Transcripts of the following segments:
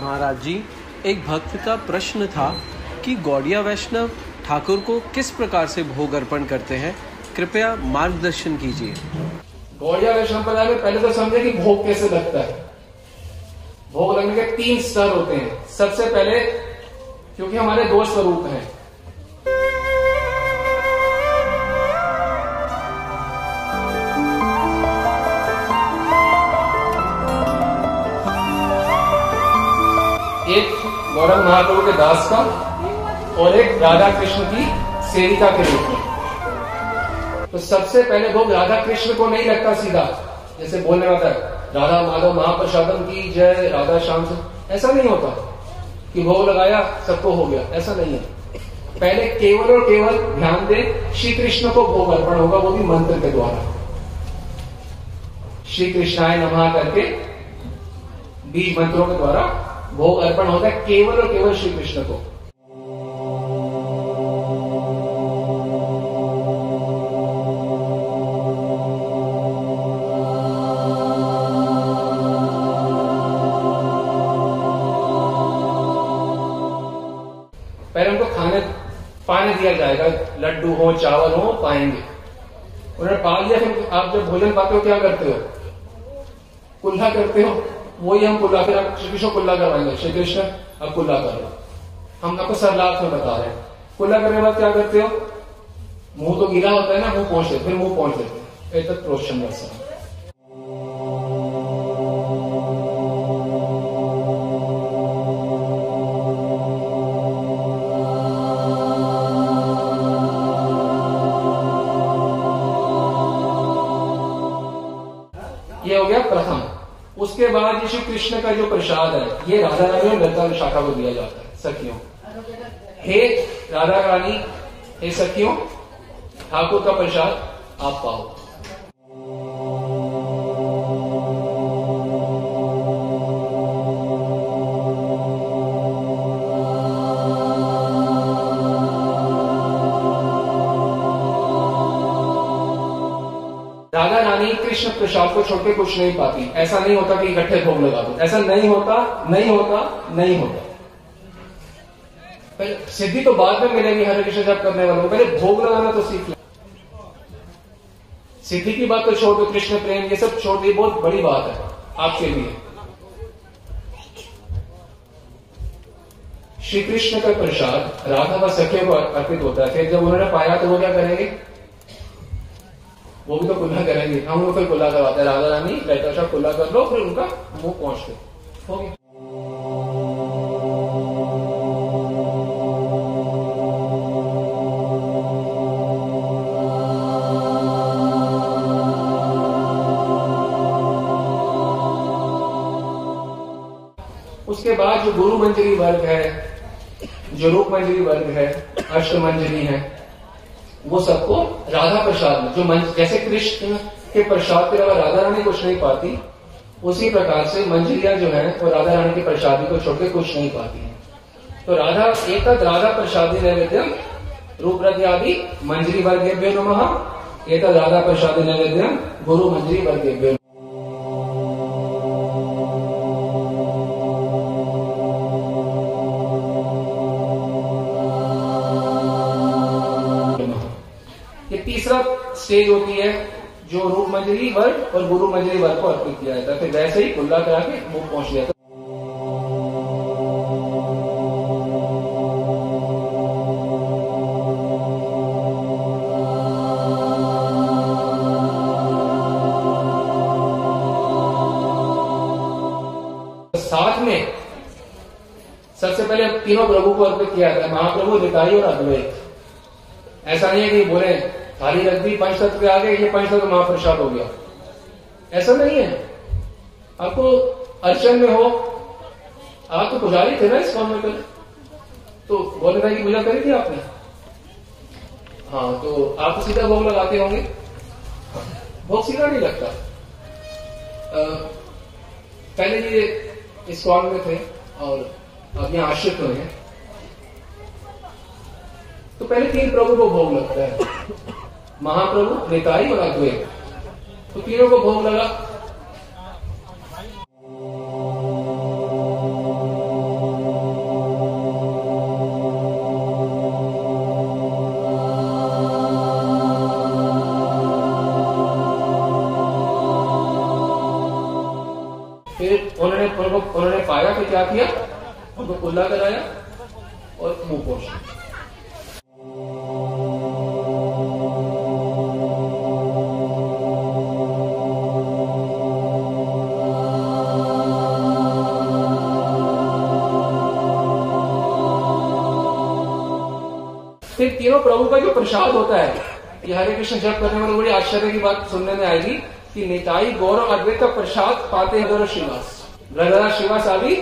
महाराज जी, एक भक्त का प्रश्न था कि गौड़िया वैष्णव ठाकुर को किस प्रकार से भोग अर्पण करते हैं। कृपया मार्गदर्शन कीजिए। गौड़िया वैष्णव संप्रदाय में पहले तो समझे कि भोग कैसे लगता है। भोग लगने के तीन स्तर होते हैं। सबसे पहले, क्योंकि हमारे दो स्वरूप हैं महाप्रभु के दास का और एक राधा कृष्ण की सेविका के रूप में। तो सबसे पहले भोग राधा कृष्ण को नहीं लगता सीधा। जैसे बोलने वाला है, राधा माधव महाप्रसादम की जय, राधा श्याम ऐसा नहीं होता कि भोग लगाया, सबको हो गया। ऐसा नहीं है। पहले केवल और केवल ध्यान दे, श्री कृष्ण को भोग अर्पण होगा, वो भी मंत्र के द्वारा। श्री कृष्णाय नमः करके बीज मंत्रों के द्वारा भोग अर्पण होता है केवल और केवल श्री कृष्ण को। पहले उनको खाने, पाने दिया जाएगा। लड्डू हो, चावल हो, पाएँगे। उन्होंने पा लिया फिर आप जब भोजन पाते हो, क्या करते हो? कुल्हा करते हो? वही हम कुल्ला, फिर श्री कृष्ण कुल्ला करवाएँगे। श्री कृष्ण, अब कुल्ला कर लो। हम आपको सरलाथ में बता रहे हैं। कुल्ला करने के बाद क्या करते हो? मुँह तो गीला होता है ना, मुँह पहुँच देते फिर मुँह पहुँच देते तक प्रोशन ये हो गया प्रथम। उसके बाद ये श्री कृष्ण का जो प्रसाद है, ये राधा रानी और लता शाखा को दिया जाता है, सखियों। हे राधा रानी हे सखियों, ठाकुर का प्रसाद आप पाओ। कृष्ण प्रसाद को छोड़ के कुछ नहीं पाती। ऐसा नहीं होता कि इकट्ठे भोग लगा दो। ऐसा नहीं होता नहीं होता नहीं होता। सिद्धि तो बाद में मिलेगी हरे कृष्ण जब करने वालों को। पहले भोग लगाना तो सीख ले। सिद्धि की बात तो छोड़ दो कृष्ण, प्रेम, ये सब छोड़ दी बहुत बड़ी बात है आपके लिए। श्री कृष्ण का प्रसाद राधा व सख्य को अर्पित होता है। जब उन्होंने पाया तो वो क्या करेंगे? वो भी तो खुला करेंगे। हम लोग फिर खुला करवाते हैं। राधा रानी लड़का शाह कुल्ला कर लो फिर उनका मुँह पहुँच दो उसके बाद जो गुरु मंजरी वर्ग है, जो रूप मंजरी वर्ग है अष्ट मंजरी है वो सबको राधा प्रसाद में, जो जैसे कृष्ण के प्रसाद के अलावा राधा रानी कुछ नहीं पाती, उसी प्रकार से मंजिलिया जो है, वो राधा रानी के प्रसादी को छोड़कर कुछ नहीं पाती है। तो राधा एक राधा प्रसादी नैवेद्यम रूप आदि मंजरी वर्गेभ्यो नुमा एक राधा प्रसादी नैवेद्यम, गुरु मंजरी वर्गेभ्यो तीसरा स्टेज होती है जो रूप मंजरी वर्ग और गुरु मंजरी वर्ग को अर्पित किया जाता है। फिर वैसे ही खुला करा के मुँह पहुँच जाता साथ में सबसे पहले तीनों प्रभु को अर्पित किया जाता है। महाप्रभु निताई और अद्वैत। ऐसा नहीं है कि बोले थाली रख दी पंच तत्व के आगे ये पंच तत्व महाप्रसाद हो गया। ऐसा नहीं है। आपको अर्चन में हो आप तो पुजारी थे ना इस फॉर्म में कल। तो भाई की पूजा करी थी आपने? हाँ तो आप सीधा भोग लगाते होंगे। भोग सीधा नहीं लगता। आ, पहले ये इस फॉर्म में थे और अब यहाँ आश्रित हुए हैं। तो पहले तीन प्रभु को भोग लगता है। महाप्रभु, नेताई और अद्वैत। तो तीनों को भोग लगा। फिर उन्होंने उन्होंने पाया तो क्या किया? उनको कुल्ला कराया और मुँह पोष फिर तीनों प्रभु का जो प्रसाद होता है ये हरे कृष्ण जप करने वाले बड़ी आश्चर्य की बात सुनने में आएगी, कि निताई गौरव अद्वैत का प्रसाद पाते हैं गौरव श्रीवास। गदाधर श्रीवास आदि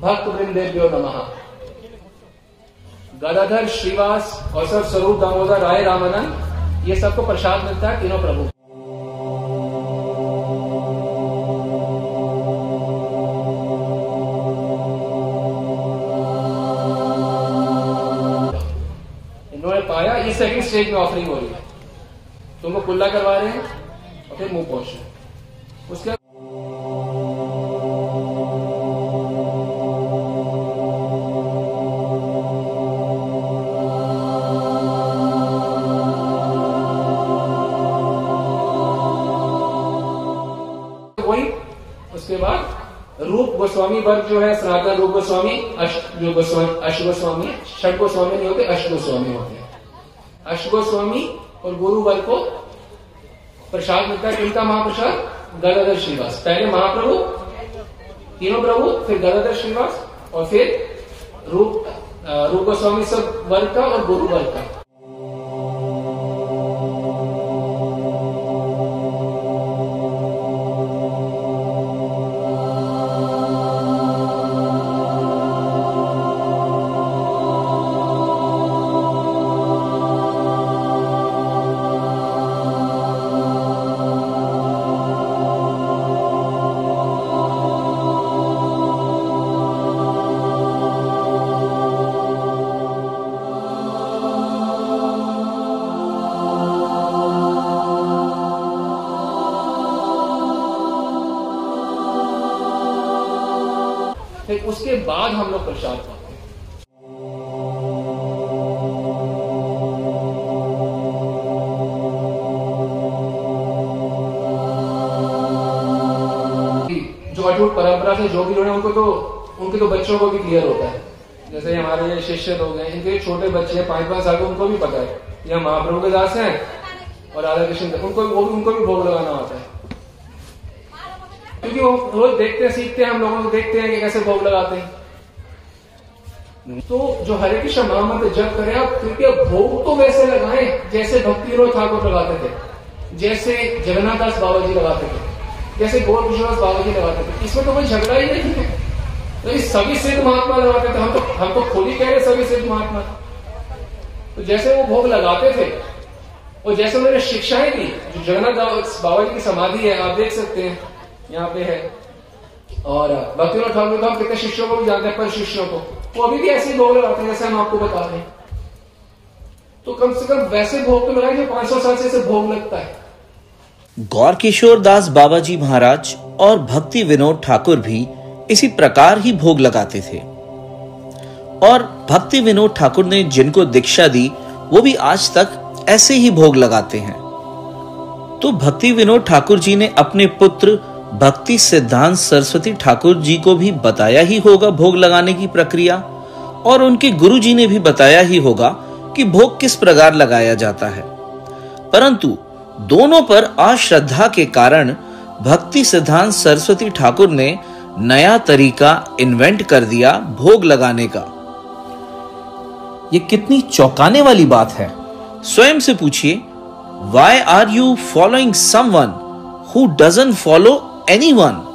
भक्त वृंदेव्यो नमः। गदाधर श्रीवास और सर स्वरूप दामोदर राय रामानंद, ये सबको प्रसाद मिलता है तीनों प्रभु स्टेज में ऑफरिंग हो रही है। तुमको कुल्ला करवा रहे हैं और फिर मुँह पहुँच रहे हैं। उसके उसके बाद रूप गोस्वामी वर्ग जो है सनातन रूप गोस्वामी, अष्ट जो गोस्वामी अष्ट गोस्वामी, षट गोस्वामी नहीं होते, अष्ट गोस्वामी होते हैं। अष्ट गोस्वामी और गुरु को प्रसाद मिलता है किनका महाप्रसाद? गदाधर श्रीवास पहले महाप्रभु, तीनों प्रभु, फिर गदाधर श्रीवास और फिर रूप रूप गोस्वामी सब वर्ग का और गुरु वर्ग का। फिर उसके बाद हम लोग प्रसाद पाते जो अटूट परंपरा से, जो भी जुड़े उनको तो उनके तो बच्चों को भी क्लियर होता है। जैसे हमारे ये शिष्य लोग हैं, इनके छोटे बच्चे हैं, पाँच पाँच साल के, उनको भी पता है। ये महाप्रभु के दास हैं और राधा कृष्ण उनको उनको भी भोग लगाना होता है। क्योंकि वो रोज देखते हैं, सीखते हैं, हम लोगों को देखते हैं कि कैसे भोग लगाते हैं। तो जो हरे कृष्ण महामंत्र जप करें, आप कृपया भोग तो वैसे लगाएँ, जैसे भक्ति विनोद ठाकुर लगाते थे, जैसे जगन्नाथ दास बाबा जी लगाते थे, जैसे गौर किशोर बाबा जी लगाते थे। इसमें तो कोई झगड़ा ही नहीं है। तो सभी सिद्ध महात्मा लगाते थे, हम तो हम तो खुद ही कह रहे सभी सिद्ध महात्मा। तो जैसे वो भोग लगाते थे, और जैसे उन्होंने शिक्षाएँ दी, जो जगन्नाथ बाबा जी की समाधि है, आप देख सकते हैं। यहाँ पे है। और भक्तिनाथ ठाकुर तो हम कितने शिष्यों को भी जानते हैं पर शिष्यों को। वो अभी भी ऐसे भोग लगाते हैं, जैसे हम आपको बता रहे हैं। तो कम से कम वैसे भोग तो लगाए जो 500 साल से भोग लगता है। गौर किशोर दास बाबा जी महाराज और भक्ति विनोद ठाकुर भी इसी प्रकार ही भोग लगाते थे। और भक्ति विनोद ठाकुर ने जिनको दीक्षा दी, वो भी आज तक ऐसे ही भोग लगाते हैं। तो भक्ति विनोद ठाकुर जी ने अपने पुत्र भक्ति सिद्धांत सरस्वती ठाकुर जी को भी बताया ही होगा भोग लगाने की प्रक्रिया, और उनके गुरु जी ने भी बताया ही होगा कि भोग किस प्रकार लगाया जाता है। परंतु दोनों पर अश्रद्धा के कारण भक्ति सिद्धांत सरस्वती ठाकुर ने नया तरीका इन्वेंट कर दिया भोग लगाने का। ये कितनी चौंकाने वाली बात है। स्वयं से पूछिए why are you following someone who doesn't follow anyone.